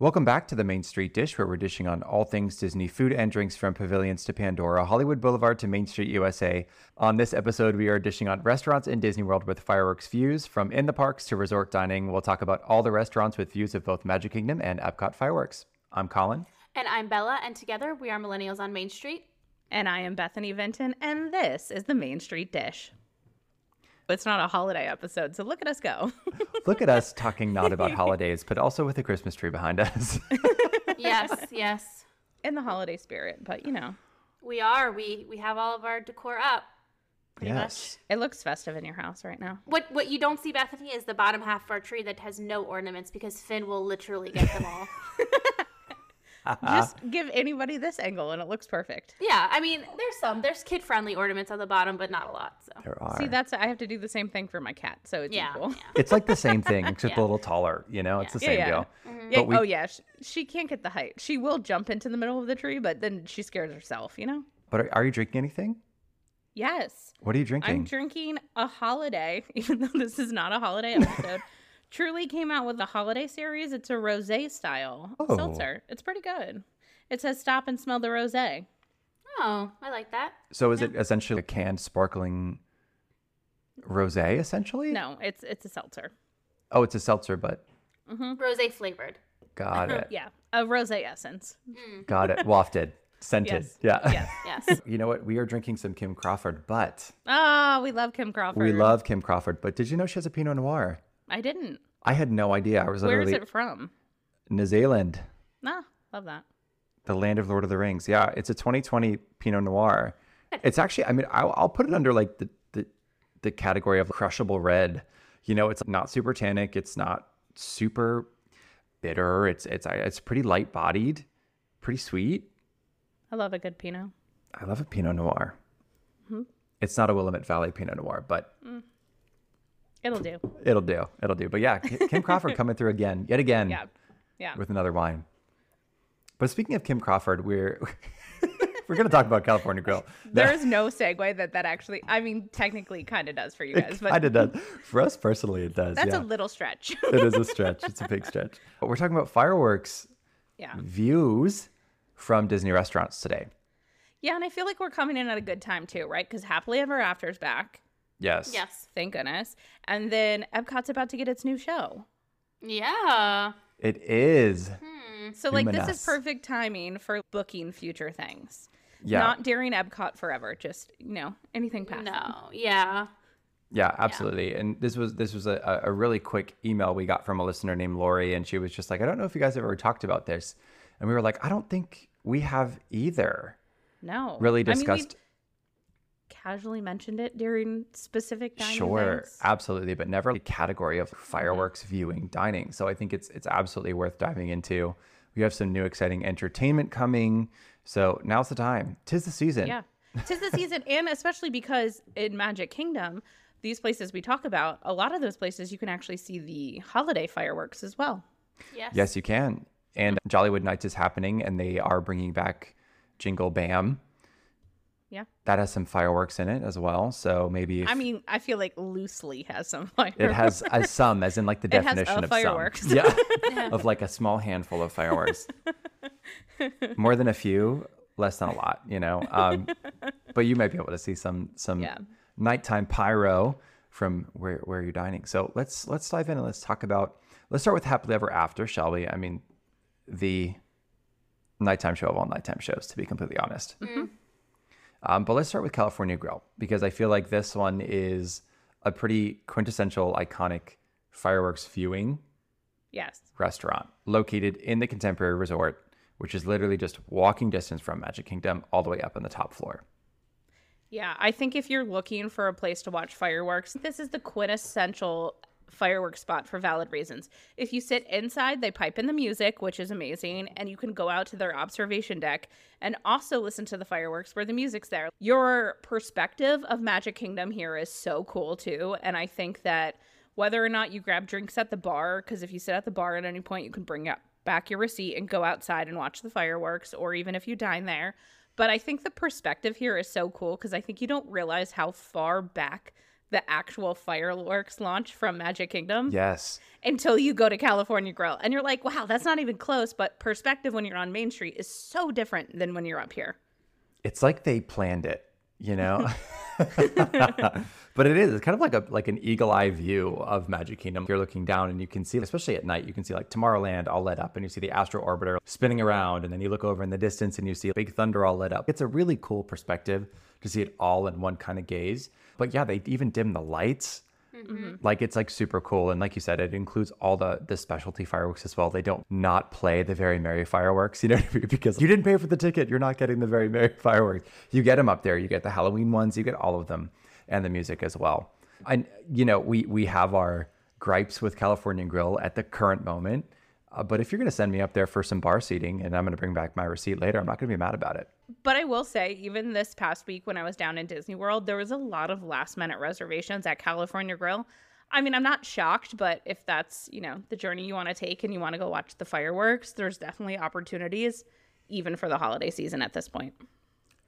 Welcome back to the Main Street Dish, where we're dishing on all things Disney food and drinks from pavilions to Pandora, Hollywood Boulevard to Main Street USA. On this episode, we are dishing on restaurants in Disney World with fireworks views, from in the parks to resort dining. We'll talk about all the restaurants with views of both Magic Kingdom and Epcot fireworks. I'm Colin. And I'm Bella, and together we are Millennials on Main Street. And I am Bethany Vinton, and this is the Main Street Dish. It's not a holiday episode, so look at us go. Look at us talking not about holidays, but also with a Christmas tree behind us. Yes, yes. In the holiday spirit, but you know, We are. We we have all of our decor up. Pretty yes. it looks festive in your house right now. What what you don't see, Bethany, is the bottom half of our tree that has no ornaments because Finn will literally get them all. Just give anybody this angle and it looks perfect. yeah, I mean, there's some. There's kid friendly ornaments on the bottom, but not a lot. So There are. See, that's I have to do the same thing for my cat, so it's yeah, equal. yeah. it's like the same thing, except Yeah. a little taller. You know, it's the same yeah. deal. Mm-hmm. Yeah, But we- oh yeah, she, she can't get the height. She will jump into the middle of the tree, but then she scares herself, you know? But are, are you drinking anything? Yes. What are you drinking? I'm drinking a holiday, even though this is not a holiday episode. Truly came out with a holiday series. It's a rosé style Oh. seltzer. It's pretty good. It says stop and smell the rosé. Oh, I like that. So is it essentially a canned sparkling rosé? Essentially? No, it's it's a seltzer. Oh, it's a seltzer, but Rose flavored. got it. Yeah, a rosé essence. Got it. Wafted, scented. Yes. Yeah. Yes. Yes. You know what? We are drinking some Kim Crawford, but Ah, we love Kim Crawford. we love Kim Crawford. But did you know she has a Pinot Noir? I didn't. I had no idea. I was Where is literally it from? New Zealand, Nah, love that. the land of Lord of the Rings. Yeah, it's a 2020 Pinot Noir. It's actually, I mean, I'll, I'll put it under like the, the the category of crushable red. You know, it's not super tannic. It's not super bitter. It's it's it's pretty light bodied, pretty sweet. I love a good Pinot. I love a Pinot Noir. Mm-hmm. It's not a Willamette Valley Pinot Noir, but mm. It'll do. it'll do. It'll do. But yeah, Kim Crawford coming through again, yet again, Yeah. Yeah. with another wine. But speaking of Kim Crawford, we're we're gonna talk about California Grill. There is no segue that that actually, I mean, technically kind of does for you guys, but kind of does. For us personally, it does. that's yeah. a little stretch. it is a stretch. It's a big stretch. But we're talking about fireworks yeah. views from Disney restaurants today. Yeah. And I feel like we're coming in at a good time too, right? Because Happily Ever After's back. Yes. yes. Thank goodness. And then Epcot's about to get its new show. Yeah. It is. Hmm. So, like, this is perfect timing for booking future things. Yeah. Not during Epcot forever, just, you know, anything past. them. No. Yeah. Yeah, absolutely. And this was this was a, a really quick email we got from a listener named Lori, and she was just like, I don't know if you guys have ever talked about this. And we were like, I don't think we have either. No. Really I mean, discussed casually mentioned it during specific dining Sure, events. absolutely, but never a category of fireworks mm-hmm. viewing dining. So I think it's it's absolutely worth diving into. We have some new exciting entertainment coming. So now's the time. Tis the season. Yeah. Tis the season, and especially because in Magic Kingdom, these places we talk about, a lot of those places you can actually see the holiday fireworks as well. Yes. Yes, you can. And Jollywood Nights is happening, and they are bringing back Jingle Bam. Yeah. That has some fireworks in it as well. So maybe if I mean, I feel like loosely has some fireworks. it has a some, as in like the It has definition a of fireworks. some. Yeah, of like a small handful of fireworks. More than a few, less than a lot. You know. Um, but you might be able to see some some Yeah. nighttime pyro from where where you're dining. So let's let's dive in and let's talk about. Let's start with happily ever after, shall we? I mean, the nighttime show of all nighttime shows, to be completely honest. Um, but let's start with California Grill because I feel like this one is a pretty quintessential, iconic fireworks viewing yes. restaurant located in the Contemporary Resort, which is literally just walking distance from Magic Kingdom all the way up on the top floor. Yeah, I think if you're looking for a place to watch fireworks, this is the quintessential fireworks spot for valid reasons. If you sit inside, they pipe in the music, which is amazing, and you can go out to their observation deck and also listen to the fireworks where the music's there. Your perspective of Magic Kingdom here is so cool too, and I think that whether or not you grab drinks at the bar, because if you sit at the bar at any point, you can bring up back your receipt and go outside and watch the fireworks, or even if you dine there. But I think the perspective here is so cool because I think you don't realize how far back the actual fireworks launch from Magic Kingdom Yes. until you go to California Grill. And you're like, wow, that's not even close. But perspective when you're on Main Street is so different than when you're up here. It's like they planned it, you know? but it is. It's kind of like a like an eagle eye view of Magic Kingdom. You're looking down and you can see, especially at night, you can see like Tomorrowland all lit up and you see the Astro Orbiter spinning around and then you look over in the distance and you see Big Thunder all lit up. It's a really cool perspective to see it all in one kind of gaze. But yeah, they even dim the lights. Mm-hmm. Like it's like super cool, and like you said, it includes all the the specialty fireworks as well. They don't not play the very merry fireworks, you know, because you didn't pay for the ticket, you're not getting the very merry fireworks. You get them up there. You get the Halloween ones, you get all of them, and the music as well. And you know, we we have our gripes with California Grill at the current moment, uh, but if you're going to send me up there for some bar seating, and I'm going to bring back my receipt later, I'm not going to be mad about it. But I will say, even this past week when I was down in Disney World, there was a lot of last minute reservations at California Grill. I mean, I'm not shocked, but if that's, you know, the journey you want to take and you want to go watch the fireworks, there's definitely opportunities even for the holiday season at this point.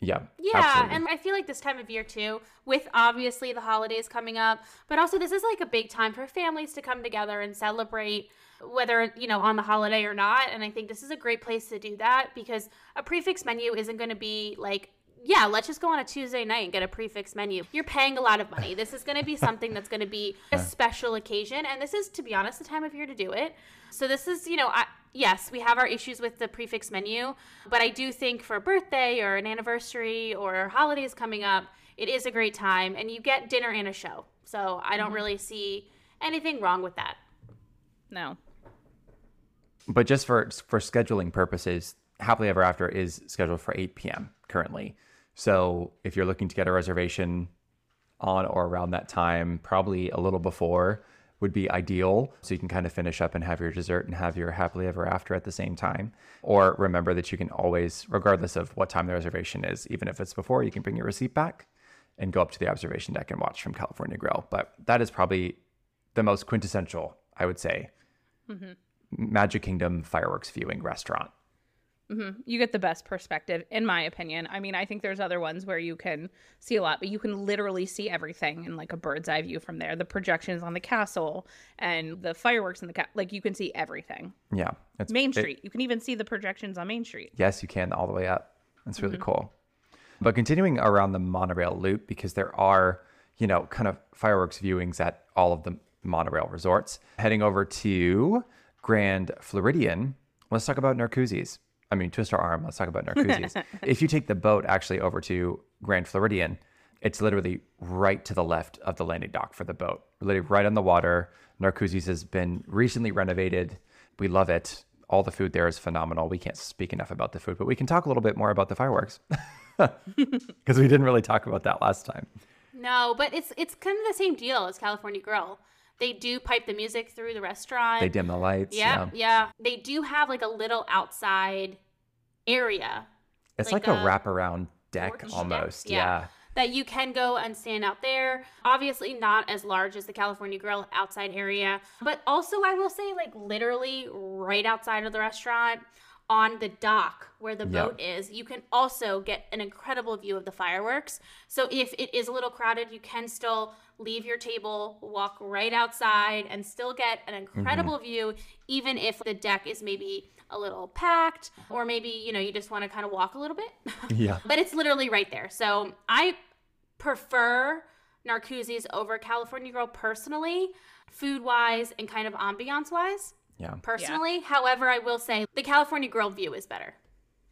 Yeah, Yeah, absolutely. and I feel like this time of year too, with obviously the holidays coming up, but also this is like a big time for families to come together and celebrate whether, you know, on the holiday or not. And I think this is a great place to do that because a prefix menu isn't going to be like yeah, let's just go on a Tuesday night and get a prefix menu. You're paying a lot of money. This is going to be something that's going to be a special occasion. And this is, to be honest, the time of year to do it. So, this is, you know, I, yes, we have our issues with the prefix menu, but I do think for a birthday or an anniversary or holidays coming up, it is a great time. And you get dinner and a show. So, I don't mm-hmm. really see anything wrong with that. No. But just for for scheduling purposes, Happily Ever After is scheduled for 8 p.m. currently. So if you're looking to get a reservation on or around that time, probably a little before would be ideal. So you can kind of finish up and have your dessert and have your Happily Ever After at the same time. Or remember that you can always, regardless of what time the reservation is, even if it's before, you can bring your receipt back and go up to the observation deck and watch from California Grill. But that is probably the most quintessential, I would say, mm-hmm. Magic Kingdom fireworks viewing restaurant. Mm-hmm. You get the best perspective, in my opinion. I mean, I think there's other ones where you can see a lot, but you can literally see everything in like a bird's eye view from there. The projections on the castle and the fireworks in the ca- like you can see everything. Yeah, it's Main it- Street, you can even see the projections on Main Street. yes, you can all the way up. That's really mm-hmm. cool. But continuing around the monorail loop, because there are, you know, kind of fireworks viewings at all of the monorail resorts. Heading over to Grand Floridian, let's talk about Narcoossee's. I mean, twist our arm. Let's talk about Narcoossee's. if you take the boat actually over to Grand Floridian, it's literally right to the left of the landing dock for the boat, literally right on the water. Narcoossee's has been recently renovated. We love it. All the food there is phenomenal. We can't speak enough about the food, but we can talk a little bit more about the fireworks because we didn't really talk about that last time. No, but it's it's kind of the same deal as California Grill. They do pipe the music through the restaurant. They dim the lights. Yeah, yeah. They do have like a little outside area It's like like, a, a wraparound deck porch deck, almost. yeah. yeah. that you can go and stand out there. Obviously, not as large as the California Grill outside area, but also I will say, like literally right outside of the restaurant on the dock where the boat is, you can also get an incredible view of the fireworks. So if it is a little crowded, you can still leave your table, walk right outside, and still get an mm-hmm. incredible view, even if the deck is maybe a little packed, or maybe you know you just want to kind of walk a little bit. Yeah. but it's literally right there. So I prefer Narcoossee's over California Grill personally, food wise and kind of ambiance wise. Yeah. Personally, however, I will say the California Grill view is better.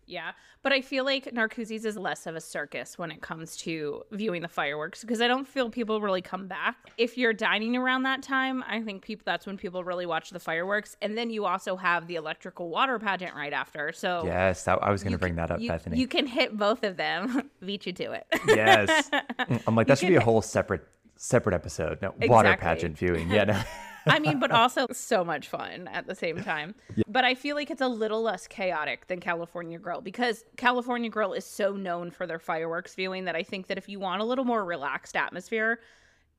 Yeah, but I feel like Narcoossee's is less of a circus when it comes to viewing the fireworks because I don't feel people really come back. If you're dining around that time, I think people that's when people really watch the fireworks, and then you also have the electrical water pageant right after. So Yes, that, I was going to bring can- that up, you, Bethany. You can hit both of them. Beat you to it. yes. I'm like, that should be a whole separate separate episode. No, water pageant viewing. Yeah. No. I mean, but also so much fun at the same time. But I feel like it's a little less chaotic than California Grill because California Grill is so known for their fireworks viewing that I think that if you want a little more relaxed atmosphere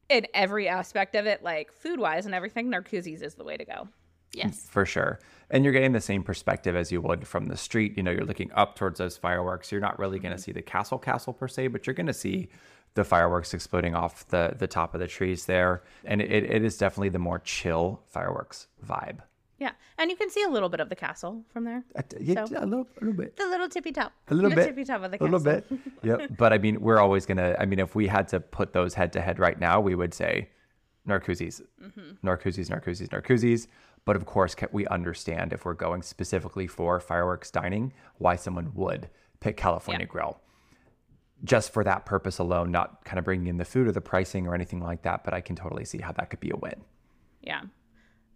in every aspect of it, like food wise and everything, Narcoossee's is the way to go. Yes. for sure. And you're getting the same perspective as you would from the street. You know, you're looking up towards those fireworks. You're not really going to mm-hmm. see the castle castle per se, but you're going to see the fireworks exploding off the the top of the trees there, and it, it is definitely the more chill fireworks vibe. Yeah, and you can see a little bit of the castle from there. Uh, yeah, So- a little, a little bit. The little tippy top. A little the bit. tippy top of the castle. a little bit. Yep. But I mean, we're always gonna. I mean, if we had to put those head to head right now, we would say Narcoossee's, Mm-hmm. Narcoossee's, Narcoossee's, Narcoossee's. But of course, ca- we understand if we're going specifically for fireworks dining, why someone would pick California Yeah. Grill. Just for that purpose alone, not kind of bringing in the food or the pricing or anything like that. But I can totally see how that could be a win. Yeah.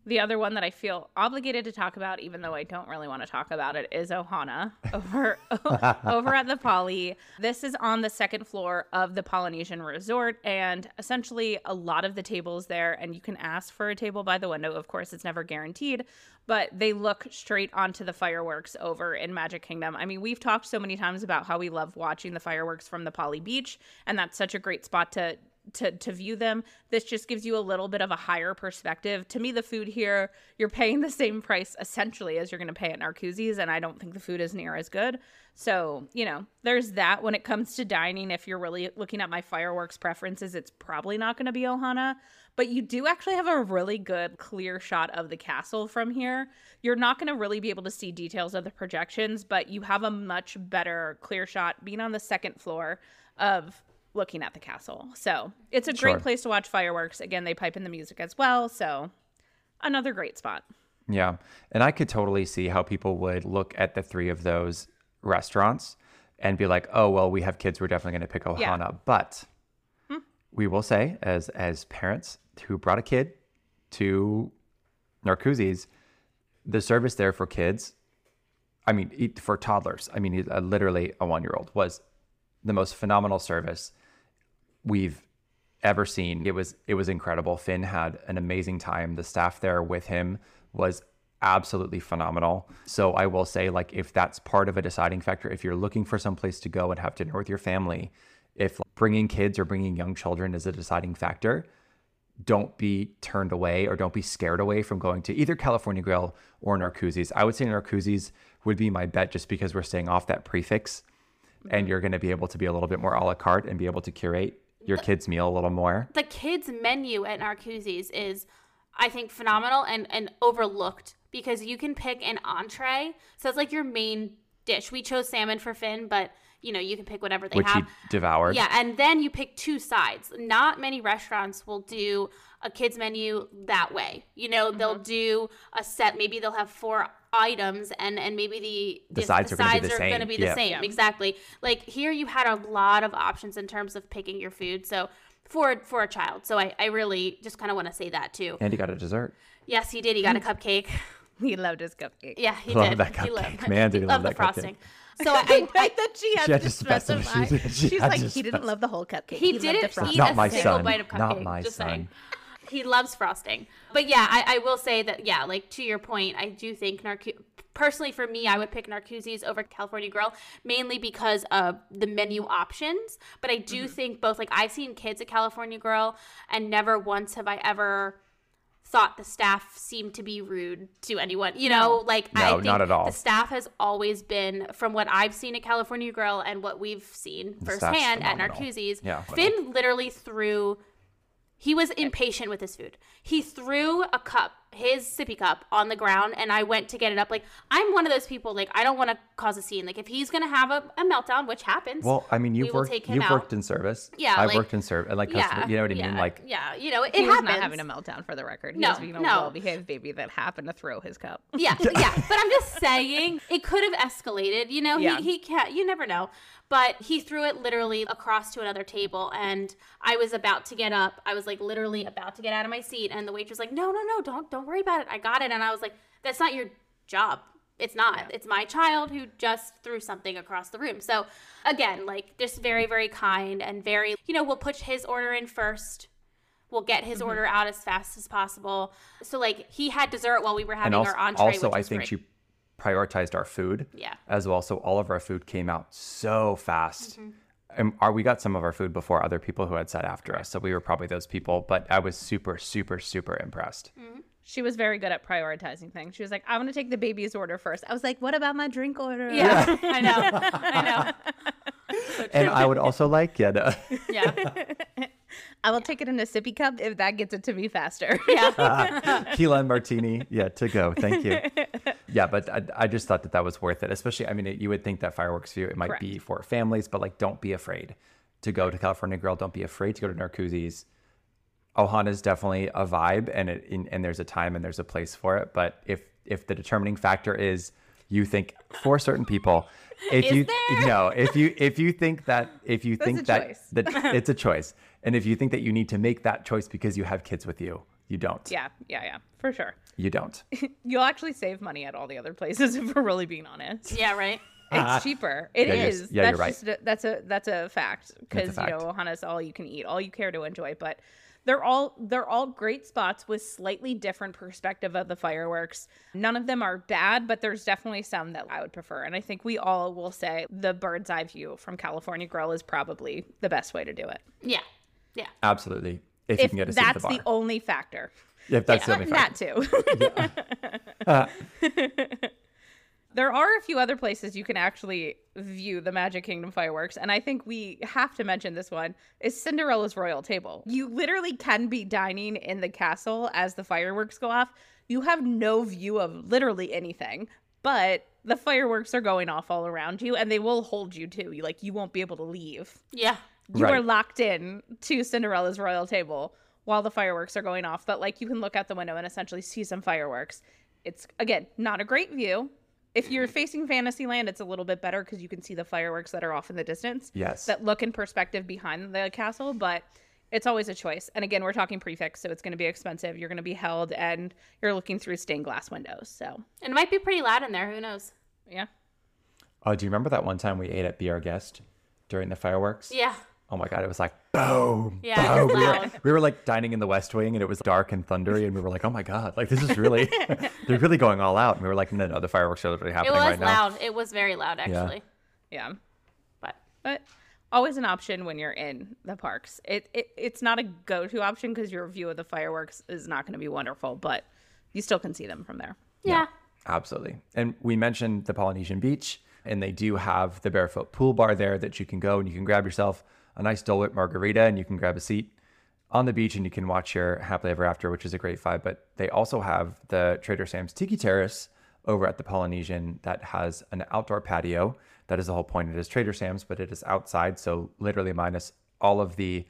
The other one that I feel obligated to talk about, even though I don't really want to talk about it, is Ohana over over at the Poly. This is on the second floor of the Polynesian Resort, and essentially a lot of the tables there, and you can ask for a table by the window. Of course, it's never guaranteed, but they look straight onto the fireworks over in Magic Kingdom. I mean, we've talked so many times about how we love watching the fireworks from the Poly Beach, and that's such a great spot to to to view them. This just gives you a little bit of a higher perspective. To me, the food here, you're paying the same price essentially as you're going to pay at Narcoossee's, and I don't think the food is near as good. So, you know, there's that. When it comes to dining, if you're really looking at my fireworks preferences, it's probably not going to be Ohana. But you do actually have a really good clear shot of the castle from here. You're not going to really be able to see details of the projections, but you have a much better clear shot being on the second floor of looking at the castle. So it's a Sure. great place to watch fireworks. Again, they pipe in the music as well. So another great spot. Yeah. And I could totally see how people would look at the three of those restaurants and be like, oh, well, we have kids. We're definitely going to pick Ohana. Yeah. But hmm. we will say, as as parents who brought a kid to Narcoossee's, the service there for kids, I mean, for toddlers, I mean, literally a one year old, was the most phenomenal service we've ever seen. It was it was incredible. Finn had an amazing time. The staff there with him was absolutely phenomenal. So I will say like if that's part of a deciding factor if you're looking for some place to go and have dinner with your family, if bringing kids or bringing young children is a deciding factor, don't be turned away or don't be scared away from going to either California Grill or Narcoossee's. I would say Narcoossee's would be my bet just because we're staying off that prefix and mm-hmm. you're going to be able to be a little bit more a la carte and be able to curate your kids' meal a little more. the kids menu at Narcoossee's is I think phenomenal and and overlooked because you can pick an entree. So it's like your main dish. We chose salmon for Finn, but you know, you can pick whatever they which have. he devoured. Yeah, and then you pick two sides. Not many restaurants will do a kids menu that way. You know, they'll mm-hmm. do a set. Maybe they'll have four items, and and maybe the The sides are gonna be the gonna same. be the Yeah. same. Yeah. Exactly. Like here, you had a lot of options in terms of picking your food. So. For, for a child. So I, I really just kind of want to say that too. And he got a dessert. Yes, he did. He got a cupcake. He loved his cupcake. Yeah, he Love did. that He cupcake. Man, did he love loved the that cupcake. frosting. So I, I, right that she had, She had to to specify. specify. She- she She's like, he didn't love the whole cupcake. he, loved didn't eat a single bite of cupcake. Not my just son. saying. He loves frosting. But yeah, I, I will say that, yeah, like to your point, I do think Narco- personally for me, I would pick Narcoossee's over California Grill mainly because of the menu options. But I do Mm-hmm. think both, like, I've seen kids at California Grill and never once have I ever thought the staff seemed to be rude to anyone. You know, like I think not at all. the staff has always been from what I've seen at California Grill and what we've seen staff's firsthand at. Narcoossee's. Yeah. Finn literally threw he was impatient with his food. He threw a cup, his sippy cup, on the ground, and I went to get it up. Like I'm one of those people. Like I don't want to cause a scene. Like if he's gonna have a, a meltdown, which happens. Well, I mean, you've will worked. take him You've out. worked in service. Yeah, I've like- worked in service, and like yeah. You know what I mean? yeah, Like, yeah, you know, it He was not having a meltdown for the record. He No, was being a no. well-behaved baby that happened to throw his cup. Yeah, yeah. But I'm just saying it could have escalated. You know, Yeah. he, he can't, you never know. But he threw it literally across to another table. And I was about to get up. I was like literally about to get out of my seat. And the waitress was like, no, no, no, don't, don't worry about it. I got it. And I was like, that's not your job. It's not. It's my child who just threw something across the room. So again, like just very, very kind and very, you know, we'll put his order in first. We'll get Mm-hmm. his order out as fast as possible. So like he had dessert while we were having also, our entree. also I think great. she prioritized our food. Yeah. As well, so all of our food came out so fast. Mm-hmm. And our, we got some of our food before other people who had sat after us, so we were probably those people. But I was super, super, super impressed. Mm. She was very good at prioritizing things. She was like, "I want to take the baby's order first. I was like, "What about my drink order?" Yeah, I know. I know. and I would also like yeah, no. Yeah. I will take it in a sippy cup if that gets it to me faster. Yeah. Kila and martini. Yeah, to go. Thank you. Yeah, but I, I just thought that that was worth it. Especially, I mean, it, you would think that fireworks view it might be for families, but like, don't be afraid to go to California Grill. Don't be afraid to go to Narcoossee's. Ohana is definitely a vibe, and it and, and there's a time and there's a place for it. But if if the determining factor is you think for certain people, if Is you there? no, if you if you think that if you That's think a that choice. that it's a choice, and if you think that you need to make that choice because you have kids with you, you don't. yeah, yeah, yeah, for sure. You don't. You'll actually save money at all the other places if we're really being honest. Yeah, right. It's ah. cheaper. It Yeah, you're- is. yeah, that's you're right. Just a, that's a that's a fact because you know Ohana's all you can eat, all you care to enjoy. But they're all they're all great spots with slightly different perspective of the fireworks. None of them are bad, but there's definitely some that I would prefer. And I think we all will say the bird's eye view from California Grill is probably the best way to do it. Yeah. Yeah. Absolutely. If, you can get a seat at that's the the, bar. only factor. if that's the Uh, only factor. that too. There are a few other places you can actually view the Magic Kingdom fireworks, and I think we have to mention this one is Cinderella's Royal Table. You literally can be dining in the castle as the fireworks go off. You have no view of literally anything, but the fireworks are going off all around you, and they will hold you too. You like you won't be able to leave. Yeah. You are locked in to Cinderella's royal table while the fireworks are going off, but like you can look out the window and essentially see some fireworks. It's again not a great view. If you're mm-hmm. facing Fantasyland, it's a little bit better because you can see the fireworks that are off in the distance Yes. that look in perspective behind the castle, but it's always a choice. And again, we're talking prefix, so it's going to be expensive. You're going to be held and you're looking through stained glass windows. So, it might be pretty loud in there. Who knows? yeah. Oh, do you remember that one time we ate at Be Our Guest during the fireworks? Yeah. Oh my God, it was like boom. Yeah, boom. We were, we were like dining in the West Wing and it was dark and thundery and we were like, oh my God, like this is really, they're really going all out. And we were like, no, no, the fireworks are literally It happening was right now. It was loud. It was very loud, actually. Yeah. But but always an option when you're in the parks. It, it it's not a go-to option because your view of the fireworks is not going to be wonderful, but you still can see them from there. yeah. Absolutely. And we mentioned the Polynesian beach, and they do have the barefoot pool bar there that you can go and you can grab yourself a nice Dole Whip margarita and you can grab a seat on the beach and you can watch your Happily Ever After, which is a great vibe. But they also have the Trader Sam's Tiki Terrace over at the Polynesian that has an outdoor patio. That is the whole point. It is Trader Sam's, but it is outside. So literally minus all of the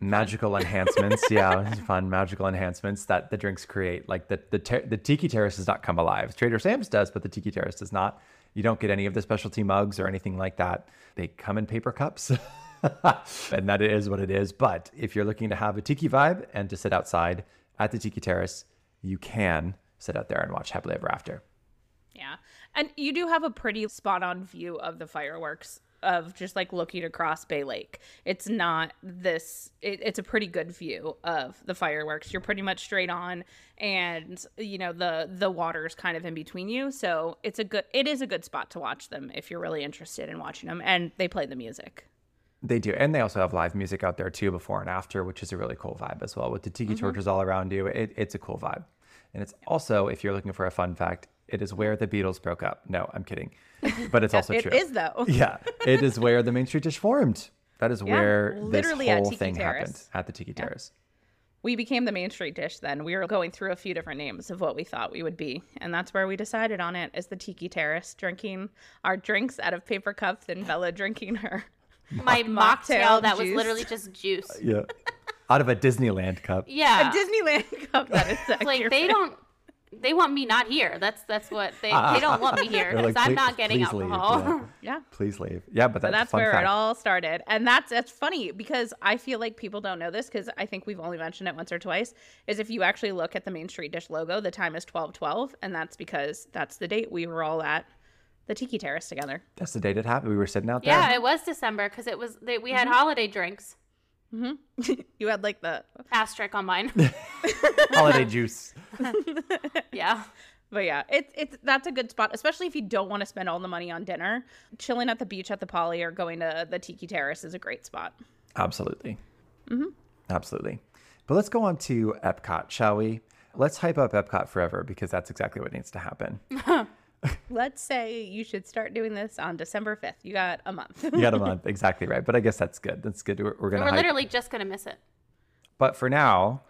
magical enhancements. yeah, fun magical enhancements that the drinks create. Like the the ter- the tiki terrace does not come alive. Trader Sam's does, but the tiki terrace does not. You don't get any of the specialty mugs or anything like that. They come in paper cups. and that is what it is. But if you're looking to have a tiki vibe and to sit outside at the tiki terrace, you can sit out there and watch Happily Ever After. Yeah. And you do have a pretty spot on view of the fireworks of just like looking across Bay Lake. It's not this it, it's a pretty good view of the fireworks. You're pretty much straight on and you know the the water's kind of in between you. So it's a good it is a good spot to watch them if you're really interested in watching them and they play the music. They do. And they also have live music out there too before and after, which is a really cool vibe as well. With the tiki mm-hmm. torches all around you, it, it's a cool vibe. And it's also, if you're looking for a fun fact, it is where the Beatles broke up. No, I'm kidding. But it's also It true. is though. Yeah. It is where the Main Street Dish formed. That is Yeah, where this literally at whole thing Terrace. happened at the Tiki Terrace. we became the Main Street dish then. We were going through a few different names of what we thought we would be. And that's where we decided on it as the Tiki Terrace, drinking our drinks out of paper cups and Bella drinking her. My mocktail mocktail that was juice. literally just juice. Uh, yeah. Out of a Disneyland cup. Yeah. A Disneyland cup that is like they don't they want me not here. That's that's what they they ah. don't want me here because like, I'm not getting please leave," alcohol. yeah. Yeah. Please leave. Yeah, but that's, But that's fun where fact. it all started. And that's that's funny because I feel like people don't know this because I think we've only mentioned it once or twice. Is if you actually look at the Main Street Dish logo, the time is twelve twelve, and that's because that's the date we were all at the Tiki Terrace together. That's the date it happened. We were sitting out there. yeah, it was December because it was they, we had mm-hmm. holiday drinks. Mm-hmm. you had like the Asterisk on mine. Holiday juice. yeah. But yeah, it's it's that's a good spot, especially if you don't want to spend all the money on dinner. Chilling at the beach at the Poly or going to the Tiki Terrace is a great spot. Absolutely. Mm-hmm. Absolutely. But let's go on to Epcot, shall we? Let's hype up Epcot forever because that's exactly what needs to happen. Let's say you should start doing this on December 5th. You got a month. You got a month, exactly right. But I guess that's good. That's good. We're, we're gonna. We're hype- literally just gonna miss it. But for now,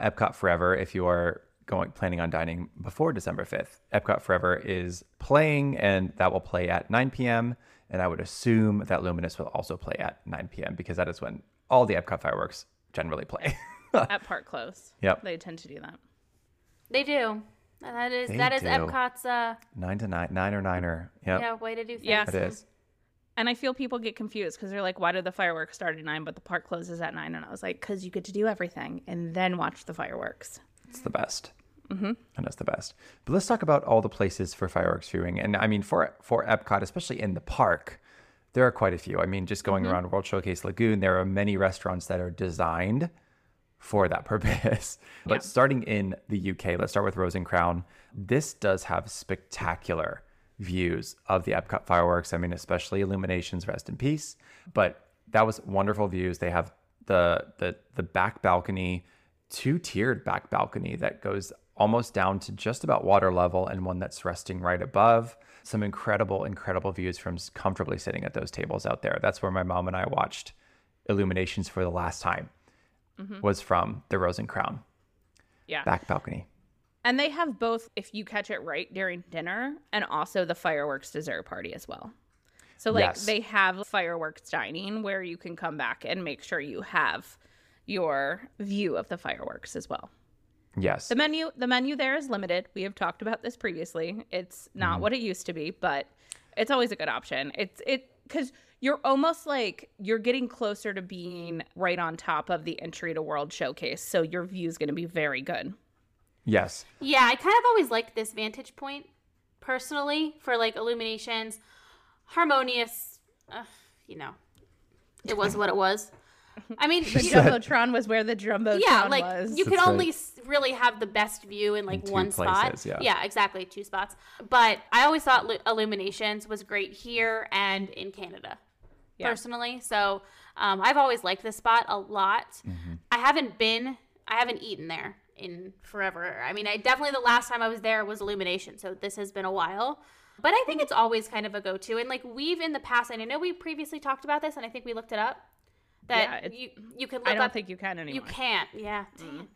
Epcot Forever, if you are going planning on dining before December 5th, Epcot Forever is playing and that will play at 9 p.m. And I would assume that Luminous will also play at 9 p.m. because that is when all the Epcot fireworks generally play. At Park Close. Yep. They tend to do that. They do. And That is They that is do. Epcot's uh 9 to 9, 9 or 9er. Yep. yeah way to do things. Yeah. It is. And I feel people get confused because they're like, why do the fireworks start at 9 but the park closes at 9? And I was like, because you get to do everything and then watch the fireworks. It's the best. Mm-hmm. And it's the best. But let's talk about all the places for fireworks viewing. And I mean, for for Epcot, especially in the park, there are quite a few. I mean, just going around World Showcase Lagoon, there are many restaurants that are designed for that purpose. but starting in the UK, let's start with Rose and Crown. This does have spectacular views of the Epcot fireworks. I mean, especially Illuminations, rest in peace. But that was wonderful views. They have the the the back balcony, two tiered back balcony that goes almost down to just about water level, and one that's resting right above. Some incredible, incredible views from comfortably sitting at those tables out there. That's where my mom and I watched Illuminations for the last time. Was from the Rose and Crown Yeah. back balcony. And they have both, if you catch it right, during dinner and also the fireworks dessert party as well. So, like, Yes. they have fireworks dining where you can come back and make sure you have your view of the fireworks as well. Yes. The menu, the menu there is limited. We have talked about this previously. It's not Mm-hmm. what it used to be, but it's always a good option. It's it because you're almost like you're getting closer to being right on top of the entry to World Showcase, so your view is going to be very good. yes. Yeah, I kind of always liked this vantage point personally for like illuminations, harmonious. Uh, you know, it was what it was. I mean, The you- jumbotron was where the jumbotron yeah, like was. you could That's only right. really have the best view in like two one places, spot. yeah. exactly, two spots. But I always thought Illuminations was great here and in Canada, Yeah. personally. So um, I've always liked this spot a lot. Mm-hmm. I haven't been, I haven't eaten there in forever. I mean, I definitely the last time I was there was Illumination, so this has been a while. But I think it's always kind of a go-to, and like we've in the past, and I know we previously talked about this, and I think we looked it up. That it's- you you could look I don't up think you can anymore. you can't. Yeah. It.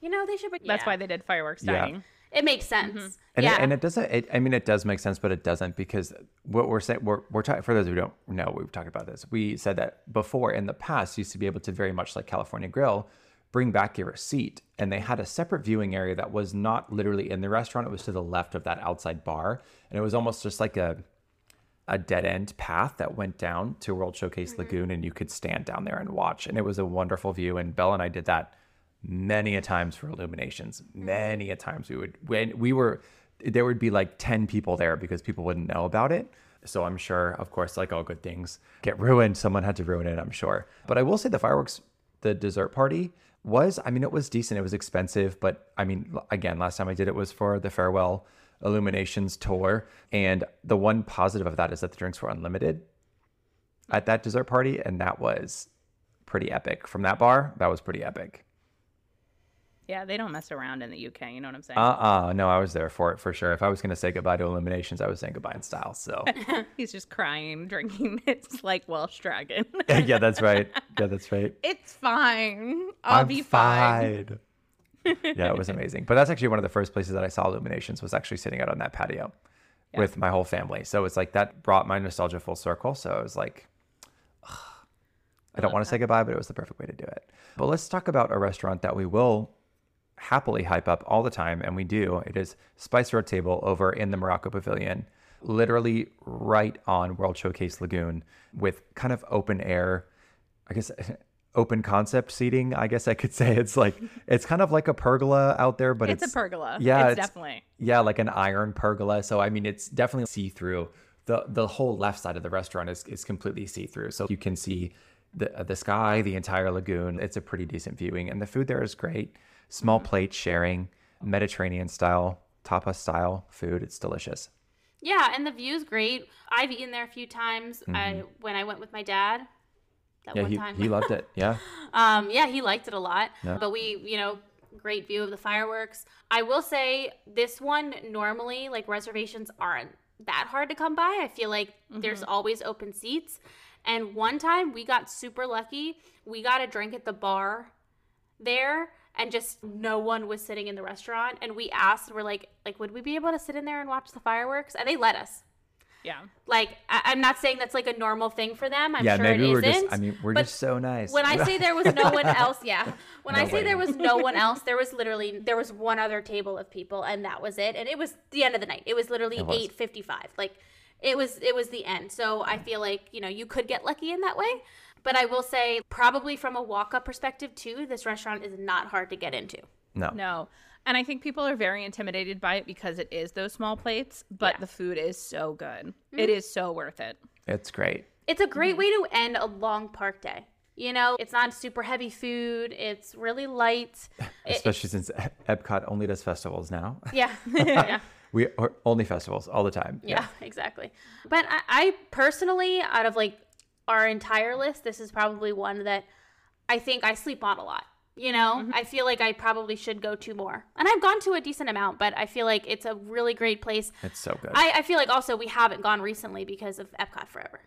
You know they should. Bring, That's yeah. why they did fireworks Yeah. Dining. it makes mm-hmm. sense. And, yeah. it, and it doesn't. It, I mean, it does make sense, but it doesn't because what we're saying, we're, we're talking for those who don't know, we've talked about this. We said that before in the past, you used to be able to very much like California Grill, bring back your receipt, and they had a separate viewing area that was not literally in the restaurant. It was to the left of that outside bar, and it was almost just like a a dead end path that went down to World Showcase mm-hmm. Lagoon, and you could stand down there and watch, and it was a wonderful view. And Belle and I did that many a times for illuminations mm-hmm. many a times we would when we were there would be like 10 people there because people wouldn't know about it. So i'm sure of course like all good things get ruined. Someone had to ruin it i'm sure. But i will say the fireworks the dessert party was i mean it was decent. It was expensive but i mean again last time i did it was for the farewell illuminations tour. And the one positive of that is that the drinks were unlimited at that dessert party. And that was pretty epic. From that bar that was pretty epic Yeah, they don't mess around in the UK. You know what I'm saying? Uh-uh. No, I was there for it for sure. If I was going to say goodbye to Illuminations, I was saying goodbye in style. So, He's just crying, drinking. It's like Welsh dragon. yeah, that's right. Yeah, that's right. it's fine. I'll I'm be fine. fine. yeah, it was amazing. But that's actually one of the first places that I saw Illuminations was actually sitting out on that patio with my whole family. So it's like that brought my nostalgia full circle. So I was like, ugh. I don't want to say goodbye, but it was the perfect way to do it. But let's talk about a restaurant that we will happily hype up all the time, and we do. It is Spice Road Table over in the Morocco Pavilion, literally right on World Showcase Lagoon with kind of open air, I guess, open concept seating. I guess I could say it's like, it's kind of like a pergola out there, but It's, it's, a pergola. Yeah, it's, it's- definitely. yeah, like an iron pergola. So I mean, it's definitely see through. the The whole left side of the restaurant is is completely see through, so you can see the the sky, the entire lagoon. It's a pretty decent viewing, and the food there is great. Small plate sharing, Mediterranean style, tapa style food. It's delicious. Yeah, and the view's great. I've eaten there a few times. I when I went with my dad. That Mm-hmm. Yeah, one he, time. he loved it. Yeah, um, yeah, he liked it a lot. Yeah. But we, you know, great view of the fireworks. I will say this one normally like reservations aren't that hard to come by. I feel like there's always open seats. And one time we got super lucky. We got a drink at the bar there and just no one was sitting in the restaurant and we asked we're like like would we be able to sit in there and watch the fireworks and they let us Yeah. like I- i'm not saying that's like a normal thing for them i'm yeah, sure maybe it we're isn't just. I mean, we're just so nice. when I say there was no one else, yeah. When I No say there was no one else, there was literally there was one other table of people, and that was it. And it was the end of the night. It was literally eight fifty five. Like it was it was the end. So I feel like you know you could get lucky in that way. But I will say, probably from a walk up perspective too, this restaurant is not hard to get into. no, No. And I think people are very intimidated by it because it is those small plates, but Yeah. the food is so good. Mm-hmm. It is so worth it. it's great. It's a great Mm-hmm. way to end a long park day. You know, it's not super heavy food. It's really light. It- Especially since E- Epcot only does festivals now. yeah, yeah. We are only festivals all the time. Yeah, exactly. But I, I personally, out of like our entire list, this is probably one that I think I sleep on a lot. You know, mm-hmm. I feel like I probably should go to more. And I've gone to a decent amount, but I feel like it's a really great place. It's so good. I, I feel like also we haven't gone recently because of Epcot Forever.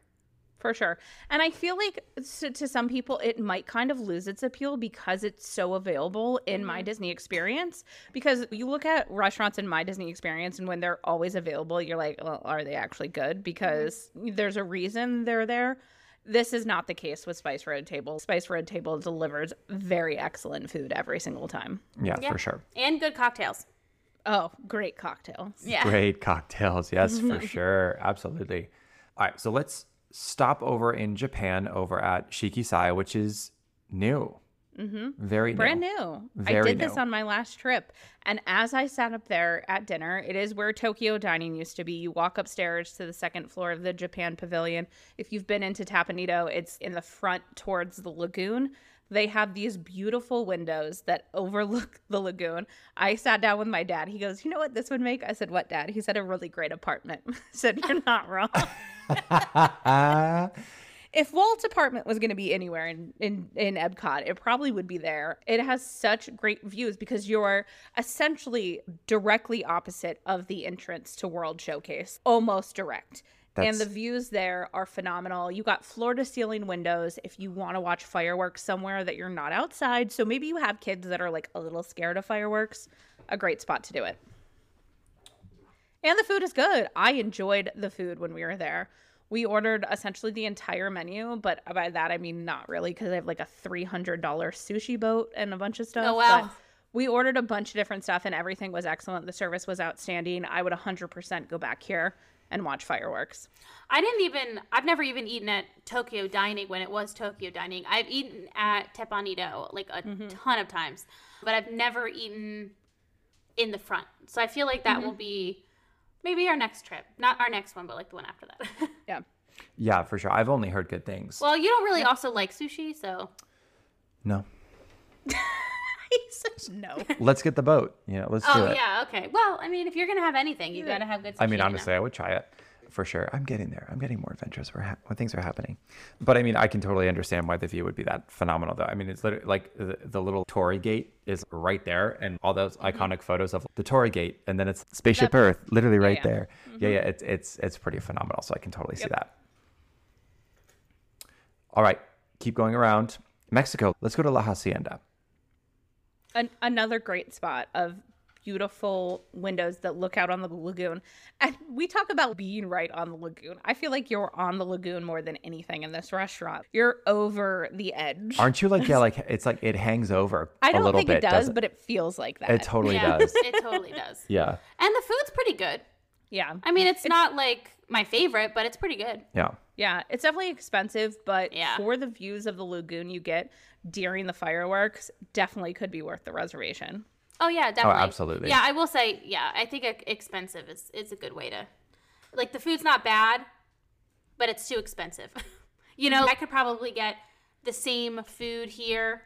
For sure. And I feel like to, to some people, it might kind of lose its appeal because it's so available in My mm-hmm. Disney Experience. Because you look at restaurants in My Disney Experience, and when they're always available, you're like, well, are they actually good? Mm-hmm. Because there's a reason they're there. This is not the case with Spice Road Table. Spice Road Table delivers very excellent food every single time. yeah, Yeah. for sure. And good cocktails. Oh, great cocktails. Yeah. Great cocktails. Yes, for sure. Absolutely. All right. So let's stop over in Japan over at Shikisai, which is new. Mm-hmm. Very Brand new. new. I Very did this on my last trip. And as I sat up there at dinner, it is where Tokyo Dining used to be. You walk upstairs to the second floor of the Japan Pavilion. If you've been into Teppan Edo, it's in the front towards the lagoon. They have these beautiful windows that overlook the lagoon. I sat down with my dad. He goes, You know what this would make? I said, What, dad? He said, A really great apartment. I said, You're not wrong. If Walt's apartment was going to be anywhere in, in in Epcot, it probably would be there. It has such great views because you're essentially directly opposite of the entrance to World Showcase, almost direct. and the views there are phenomenal. You got floor to ceiling windows if you want to watch fireworks somewhere that you're not outside. So maybe you have kids that are like a little scared of fireworks. A great spot to do it. And the food is good. I enjoyed the food when we were there. We ordered essentially the entire menu, but by that I mean not really because I have like a $300 sushi boat and a bunch of stuff. Oh, wow. but we ordered a bunch of different stuff and everything was excellent. The service was outstanding. I would 100% go back here and watch fireworks. I didn't even, I've never even eaten at Tokyo Dining when it was Tokyo Dining. I've eaten at Teppan Edo like a mm-hmm. ton of times, but I've never eaten in the front. So I feel like that mm-hmm. will be maybe our next trip. Not our next one, but like the one after that. Yeah. yeah, for sure. I've only heard good things. well, you don't really also like sushi, so no. he says no. Let's get the boat. Yeah, let's do oh, it. Oh yeah, okay. Well, I mean, if you're gonna have anything, you gotta have good. Sushi I mean, you know? honestly, I would try it for sure. I'm getting there. I'm getting more adventurous where, ha- where things are happening. But I mean, I can totally understand why the view would be that phenomenal, though. I mean, it's literally like the, the little Torii Gate is right there, and all those Mm-hmm. iconic photos of the Torii Gate, and then it's Spaceship Earth, literally right yeah. there. Yeah, yeah, it's it's it's pretty phenomenal. So I can totally see Yep. that. All right, keep going around Mexico. Let's go to La Hacienda. An- another great spot of beautiful windows that look out on the lagoon. And we talk about being right on the lagoon. I feel like you're on the lagoon more than anything in this restaurant. You're over the edge. Aren't you like yeah, like it's like it hangs over I don't little think bit, it does, doesn't but it feels like that. it totally yeah, does. it totally does. Yeah, And the food's pretty good. yeah. I mean, it's, not like my favorite, but it's pretty good. yeah. Yeah, it's definitely expensive, but Yeah. for the views of the lagoon you get during the fireworks, definitely could be worth the reservation. Oh yeah, oh, definitely. Oh, absolutely. Yeah, I will say, yeah, I think e- expensive is is a good way to. Like the food's not bad, but it's too expensive. you know, I could probably get the same food here,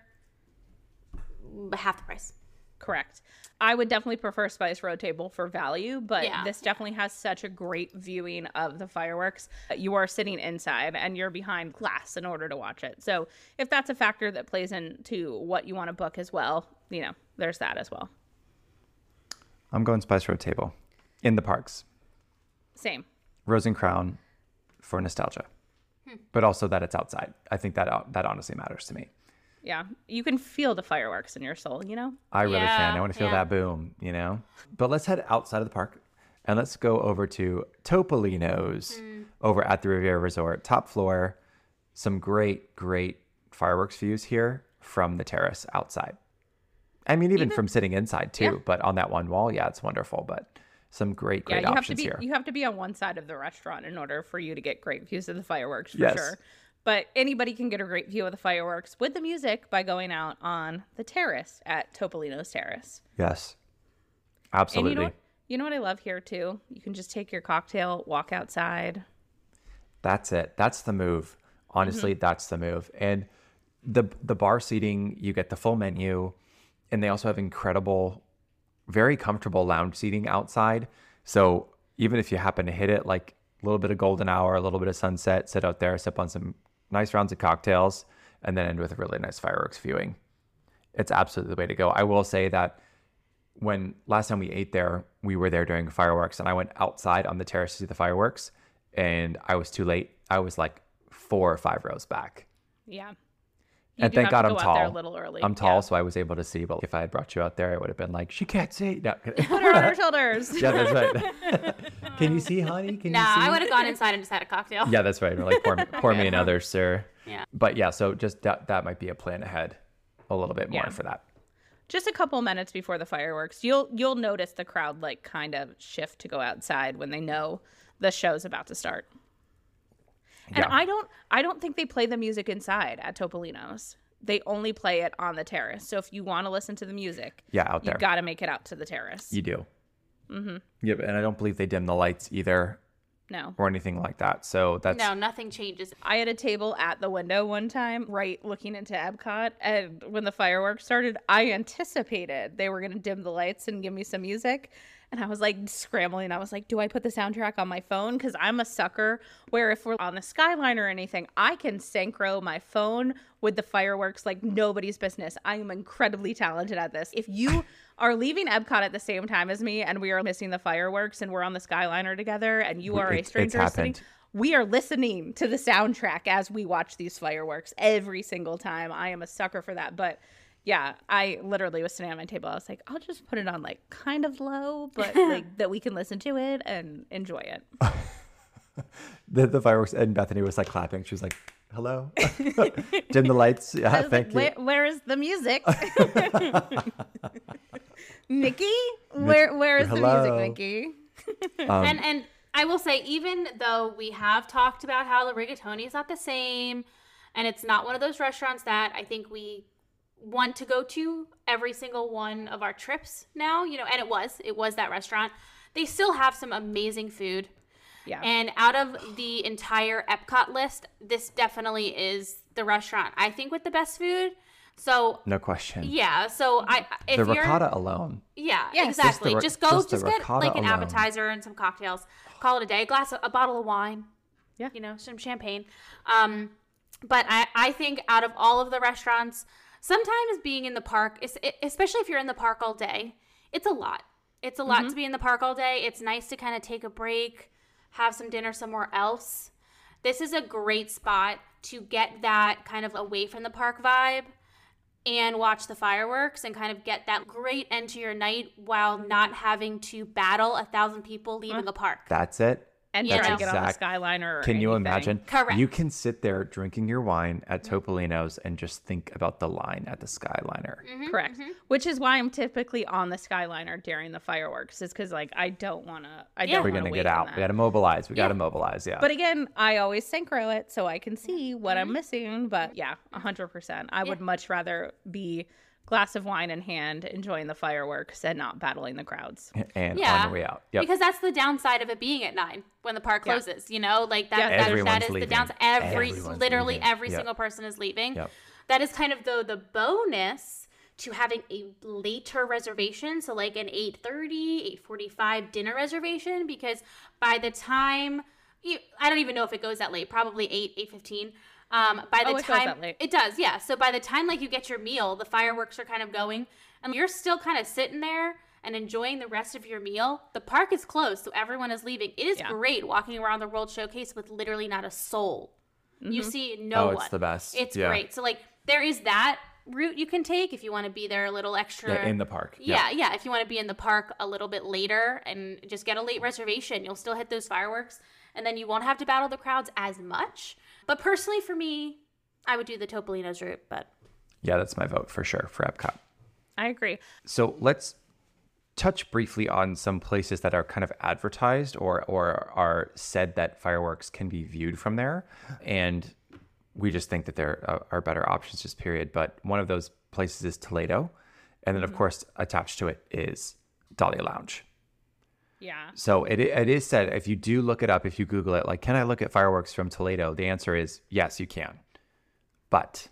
but half the price. Correct. I would definitely prefer Spice Road Table for value, but Yeah. this definitely has such a great viewing of the fireworks. You are sitting inside and you're behind glass in order to watch it. So if that's a factor that plays into what you want to book as well, you know, there's that as well. I'm going Spice Road Table in the parks. Same. Rose and Crown for nostalgia, hmm. but also that it's outside. I think that uh, that honestly matters to me. Yeah, you can feel the fireworks in your soul, you know? I really can. I want to feel yeah. that boom, you know? But let's head outside of the park and let's go over to Topolino's hmm. over at the Riviera Resort, top floor. Some great, great fireworks views here from the terrace outside. I mean, even, from sitting inside too, Yeah. but on that one wall, yeah, it's wonderful. But some great, Yeah, great you have to options be here. you have to be on one side of the restaurant in order for you to get great views of the fireworks for Yes. sure. But anybody can get a great view of the fireworks with the music by going out on the terrace at Topolino's Terrace. yes, absolutely. you know what, you know what I love here too? You can just take your cocktail, walk outside. That's it. That's the move. Honestly, Mm-hmm. that's the move. And the the bar seating, you get the full menu, and they also have incredible, very comfortable lounge seating outside. So even if you happen to hit it, like a little bit of golden hour, a little bit of sunset, sit out there, sip on some nice rounds of cocktails, and then end with a really nice fireworks viewing. It's absolutely the way to go. I will say that when last time we ate there, we were there during fireworks, and I went outside on the terrace to see the fireworks, and I was too late. I was like four or five rows back. Yeah. And thank God to I'm go out tall. a little early. I'm tall, Yeah. so I was able to see. But if I had brought you out there, I would have been like, she can't see. No. Put her on her shoulders. yeah, that's right. Can you see, honey? Can Nah, you see? No, I would have gone inside and just had a cocktail. Yeah, that's right. We're like, pour, me- pour me another, sir. Yeah. But yeah, so just that, that might be a plan ahead a little bit more Yeah. for that. just a couple minutes before the fireworks you'll you'll notice the crowd like kind of shift to go outside when they know the show's about to start and Yeah. i don't i don't think they play the music inside at topolino's they only play it on the terrace so if you want to listen to the music Yeah, out there. you got to make it out to the terrace You do. Mm-hmm. Yep, and I don't believe they dim the lights either no or anything like that. So that's No, nothing changes. I had a table at the window one time, right looking into Epcot, and when the fireworks started, I anticipated they were going to dim the lights and give me some music. And I was like scrambling. I was like, do I put the soundtrack on my phone? Because I'm a sucker where if we're on the skyline or anything, I can synchro my phone with the fireworks like nobody's business. I am incredibly talented at this. If you are leaving Epcot at the same time as me and we are missing the fireworks and we're on the Skyliner together and you are a It's- stranger sitting, we are listening to the soundtrack as we watch these fireworks every single time. I am a sucker for that. But yeah, I literally was sitting at my table. I was like, I'll just put it on like kind of low, but like that we can listen to it and enjoy it. the, the fireworks. And Bethany was like clapping. She was like, hello. dim the lights. Yeah, I was thank like, you. where, where is the music? Nikki, where where is the music, Nikki? Um, and and I will say, even though we have talked about how the rigatoni is not the same, and it's not one of those restaurants that I think we want to go to every single one of our trips now, you know, and it was, it was that restaurant. They still have some amazing food. Yeah. And out of the entire Epcot list, this definitely is the restaurant I think with the best food. So no question. yeah, so I if the you're ricotta alone. yeah, Yes. Just the exactly. Just, go, just just, get like an alone. appetizer and some cocktails. Call it a day. A glass, of, a bottle of wine. Yeah. you know, some champagne. Um, but I, I think out of all of the restaurants, sometimes being in the park, especially if you're in the park all day, it's a lot. It's a lot Mm-hmm. to be in the park all day. It's nice to kind of take a break, have some dinner somewhere else. This is a great spot to get that kind of away from the park vibe and watch the fireworks and kind of get that great end to your night while not having to battle a thousand people leaving a park. That's it. And Yeah. try to get on the Exact- Skyliner. Or Can you anything. imagine? Correct. You can sit there drinking your wine at mm-hmm. Topolino's and just think about the line at the Skyliner. Mm-hmm. Correct. Mm-hmm. Which is why I'm typically on the Skyliner during the fireworks, is because like I don't want to. I Yeah. don't. We're wanna gonna wait get on out. that. We gotta mobilize. We Yeah. gotta mobilize. Yeah. But again, I always synchro it so I can see what I'm mm-hmm. missing. But yeah, hundred percent. I would much rather be glass of wine in hand, enjoying the fireworks, and not battling the crowds. and Yeah, on your way out. Yep. Because that's the downside of it being at nine when the park Yeah. closes. You know, like that. Yeah. that, Everyone's that is the leaving. downside. Every Everyone's literally leaving. every Yep. single person is leaving. Yep. That is kind of the the bonus to having a later reservation, so like an 8:30, 8:45 dinner reservation because by the time you, I don't even know if it goes that late, probably 8 8:15. Um by the Oh, it goes time that late. it does, yeah. So by the time like you get your meal, the fireworks are kind of going and you're still kind of sitting there and enjoying the rest of your meal, the park is closed, so everyone is leaving. It is Yeah. great walking around the World Showcase with literally not a soul. You Mm-hmm. see no Oh, one. it's the best. It's Yeah. great. So like there is that route you can take if you want to be there a little extra Yeah, in the park. yeah, yeah. If you want to be in the park a little bit later and just get a late reservation, you'll still hit those fireworks and then you won't have to battle the crowds as much. But personally, for me, I would do the Topolino's route, but Yeah, that's my vote for sure for Epcot. I agree. So let's touch briefly on some places that are kind of advertised or or are said that fireworks can be viewed from there, and we just think that there are, are better options. Just period. But one of those places is Toledo, and then of mm-hmm. course attached to it is Dahlia Lounge. Yeah. So it it is said if you do look it up, if you Google it, like can I look at fireworks from Toledo? The answer is yes, you can, but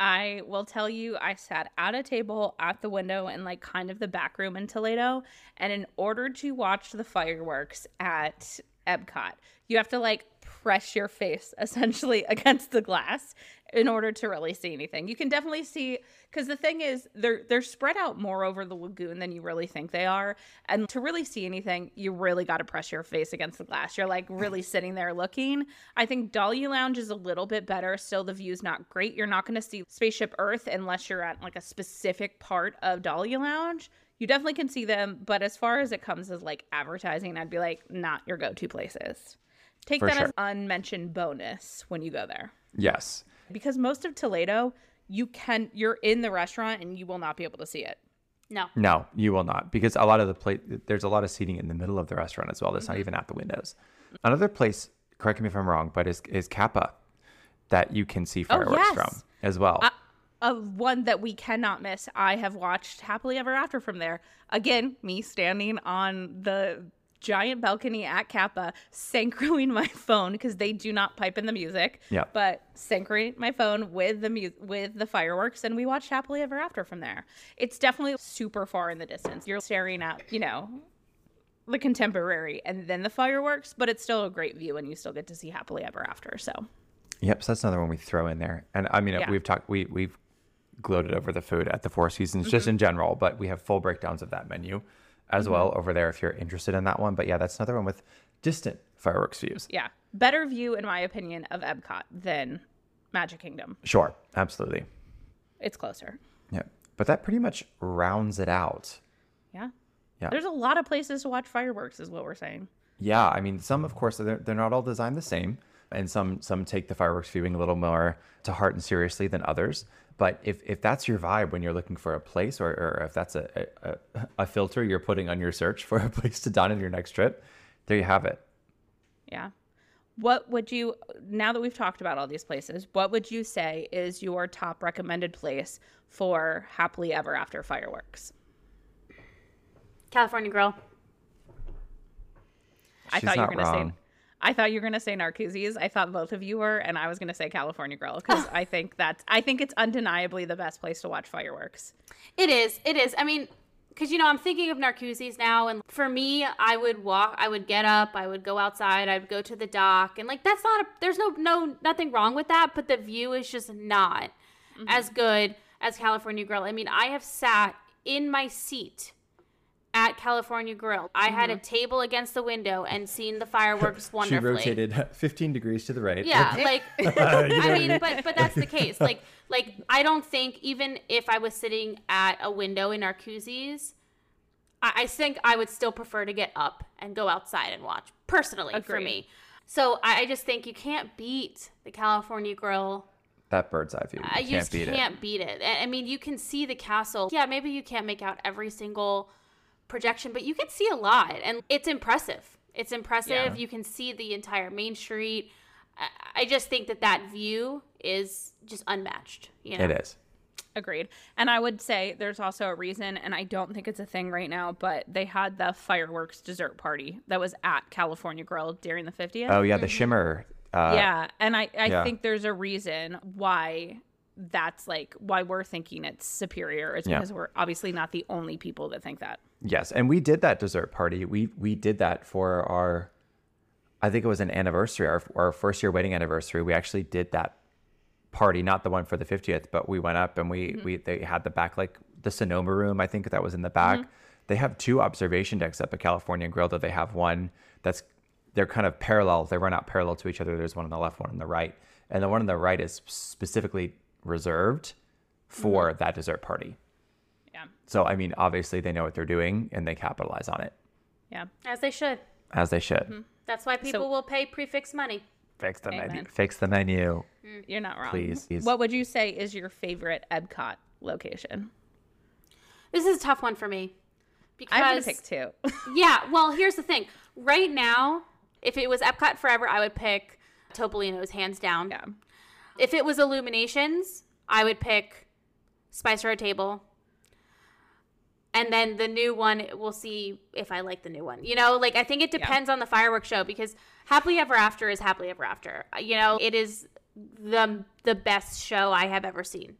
I will tell you, I sat at a table at the window in like kind of the back room in Toledo. And in order to watch the fireworks at Epcot, you have to like press your face essentially against the glass in order to really see anything. You can definitely see because the thing is they're they're spread out more over the lagoon than you really think they are. And to really see anything, you really got to press your face against the glass. You're like really sitting there looking. I think Dahlia Lounge is a little bit better. Still the view's not great. You're not going to see Spaceship Earth unless you're at like a specific part of Dahlia Lounge. You definitely can see them, but as far as it comes as like advertising, I'd be like not your go-to places. Take that sure. as unmentioned bonus when you go there yes, because most of Toledo, you can you're in the restaurant and you will not be able to see it. no. No, you will not, because a lot of the plate there's a lot of seating in the middle of the restaurant as well. That's not mm-hmm. even at the windows. Another place, correct me if I'm wrong, but is is Capa that you can see oh, fireworks yes. from as well. Uh, a one that we cannot miss. I have watched Happily Ever After from there. Again, me standing on the giant balcony at Capa, synchroing my phone because they do not pipe in the music. Yeah. But synchroning my phone with the mu- with the fireworks, and we watched Happily Ever After from there. It's definitely super far in the distance. You're staring at, you know, the contemporary and then the fireworks, but it's still a great view, and you still get to see Happily Ever After. So. yep, so that's another one we throw in there. And I mean, Yeah. we've talked we we've gloated over the food at the Four Seasons just mm-hmm. in general, but we have full breakdowns of that menu as mm-hmm. well over there if you're interested in that one. But yeah, that's another one with distant fireworks views. yeah, better view in my opinion of Epcot than Magic Kingdom. Sure, absolutely. It's closer. Yeah, but that pretty much rounds it out. Yeah. Yeah. There's a lot of places to watch fireworks is what we're saying. Yeah, I mean, some of course they're, they're not all designed the same, and some some take the fireworks viewing a little more to heart and seriously than others. But if, if that's your vibe when you're looking for a place, or, or if that's a, a, a filter you're putting on your search for a place to dine on your next trip, there you have it. Yeah. What would you now that we've talked about all these places, what would you say is your top recommended place for happily ever after fireworks? California Grill. I She's thought you were gonna say I thought you were gonna say Narcoossee's. I thought both of you were, and I was gonna say California Grill because I think that's I think it's undeniably the best place to watch fireworks. It is. It is. I mean, because you know, I'm thinking of Narcoossee's now, and for me, I would walk. I would get up. I would go outside. I would go to the dock, and like that's not. A, there's no no nothing wrong with that, but the view is just not mm-hmm. as good as California Grill. I mean, I have sat in my seat at California Grill. I had a mm-hmm. table against the window and seen the fireworks wonderfully. She rotated 15 degrees to the right. Yeah, like I mean, but but that's the case. Like like I don't think even if I was sitting at a window in Narcoossee's, I, I think I would still prefer to get up and go outside and watch. Personally, for me. So I, I just think you can't beat the California Grill. that bird's eye view. Uh, you I can't just beat it. can't beat it. I mean, you can see the castle. Yeah, maybe you can't make out every single projection, but you can see a lot, and it's impressive. It's impressive. Yeah. You can see the entire Main Street. I, I just think that that view is just unmatched. You know? It is. Agreed. And I would say there's also a reason, and I don't think it's a thing right now, but they had the fireworks dessert party that was at California Grill during the 50th. Oh yeah, the shimmer. Uh, yeah. And I, I yeah. think there's a reason why that's like why we're thinking it's superior. It's Yeah. because we're obviously not the only people that think that. Yes, and we did that dessert party. We we did that for our, I think it was an anniversary, our our first year wedding anniversary. We actually did that party, not the one for the 50th, but we went up and we mm-hmm. we they had the back like the Sonoma room, I think that was in the back. Mm-hmm. They have two observation decks up at California Grill that they have one that's they're kind of parallel. They run out parallel to each other. There's one on the left, one on the right, and the one on the right is specifically reserved for mm-hmm. that dessert party. Yeah. So I mean, obviously they know what they're doing and they capitalize on it Yeah. As they should. as they should. Mm-hmm. That's why people will pay prefix money. Fix the menu. Fix the menu. Mm, you're not wrong. Please. Please. What would you say is your favorite Epcot location? This is a tough one for me. Because I'm gonna pick two. Yeah, well, here's the thing. Right now, if it was Epcot Forever, I would pick Topolino's hands down. yeah. If it was Illuminations, I would pick Spice Road Table. And then the new one, we'll see if I like the new one. You know, like I think it depends on the fireworks show because Happily Ever After is Happily Ever After. You know, it is the the best show I have ever seen.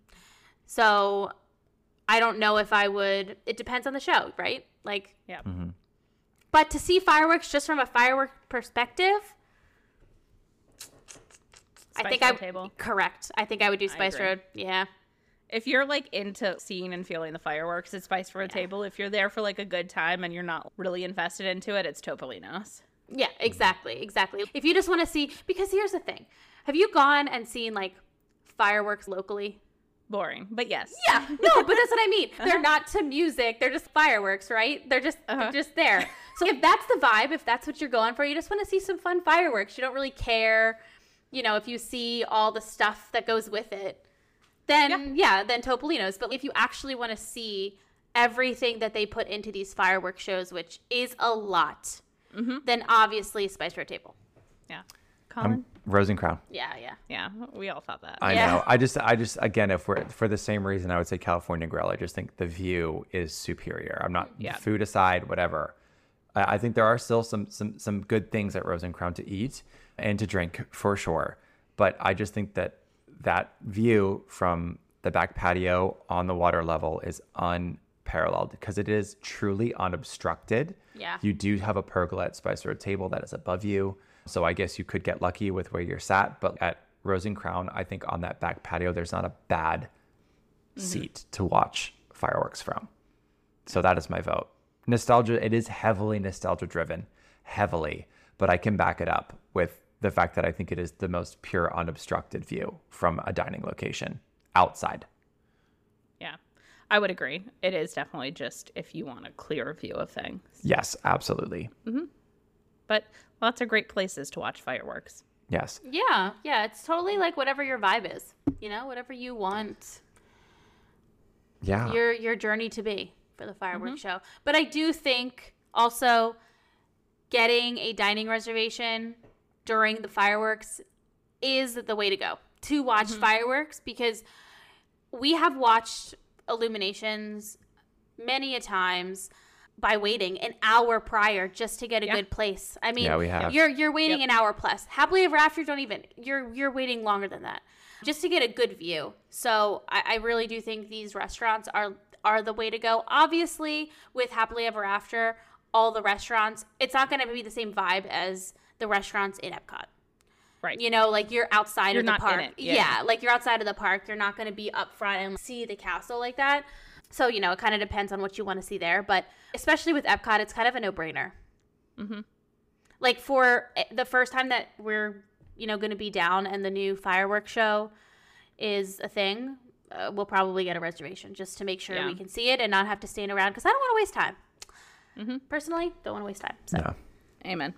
So I don't know if I would. It depends on the show, right? Like, Yeah. Mm-hmm. but to see fireworks just from a firework perspective, I think I Table. correct. I think I would do Spice. Road. Yeah. If you're like into seeing and feeling the fireworks, it's Spice for a Table. If you're there for like a good time and you're not really invested into it, it's Topolino's. Yeah, exactly, exactly. If you just want to see, because here's the thing: have you gone and seen like fireworks locally? Boring, but yes. Yeah, no, but that's what I mean. They're not to music; they're just fireworks, right? They're just Uh-huh. they're just there. So if that's the vibe, if that's what you're going for, you just want to see some fun fireworks. You don't really care, you know, if you see all the stuff that goes with it. Then yeah, then Topolino's. But if you actually want to see everything that they put into these fireworks shows, which is a lot, mm-hmm. then obviously Spice Road Table. Yeah. Colin? I'm Rose and Crown. Yeah, yeah. yeah, we all thought that. I Yeah. know. I just, I just, again, if we're for the same reason, I would say California Grill. I just think the view is superior. I'm not Yeah. food aside, whatever. I, I think there are still some, some, some good things at Rose and Crown to eat and to drink for sure. But I just think that that view from the back patio on the water level is unparalleled because it is truly unobstructed. Yeah. You do have a pergola at Spice Road table that is above you. So I guess you could get lucky with where you're sat. But at Rose and Crown, I think on that back patio, there's not a bad mm-hmm. seat to watch fireworks from. So that is my vote. Nostalgia, it is heavily nostalgia driven, heavily, but I can back it up with the fact that I think it is the most pure, unobstructed view from a dining location outside. Yeah. I would agree. It is definitely just if you want a clear view of things. Yes, absolutely. Mm-hmm. But lots of great places to watch fireworks. Yes. Yeah, yeah. It's totally like whatever your vibe is. You know, whatever you want Yeah. your your journey to be for the fireworks mm-hmm. show. But I do think also getting a dining reservation during the fireworks is the way to go to watch mm-hmm. fireworks because we have watched illuminations many a times by waiting an hour prior just to get a Yeah. good place. I mean, Yeah, we have. you're you're waiting Yep. an hour plus. Happily ever after don't even you're you're waiting longer than that just to get a good view. So I, I really do think these restaurants are are the way to go. Obviously, with Happily Ever After, all the restaurants, it's not going to be the same vibe as the restaurants in Epcot. Right. You know, like you're outside You're of the not in park. it, Yeah. yeah. like you're outside of the park. You're not going to be up front and see the castle like that. So, you know, it kind of depends on what you want to see there. But especially with Epcot, it's kind of a no brainer. Mhm. Like for eh, the first time that we're, you know, going to be down and the new fireworks show is a thing, uh, we'll probably get a reservation just to make sure Yeah. we can see it and not have to stand around because I don't want to waste time. Mhm. Personally, don't want to waste time. So. Yeah. Amen.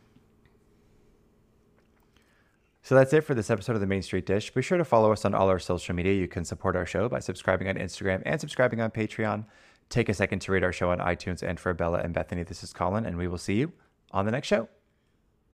So that's it for this episode of the Main Street Dish. Be sure to follow us on all our social media. You can support our show by subscribing on Instagram and subscribing on Patreon. Take a second to rate our show on iTunes. And for Bella and Bethany, this is Colin, and we will see you on the next show.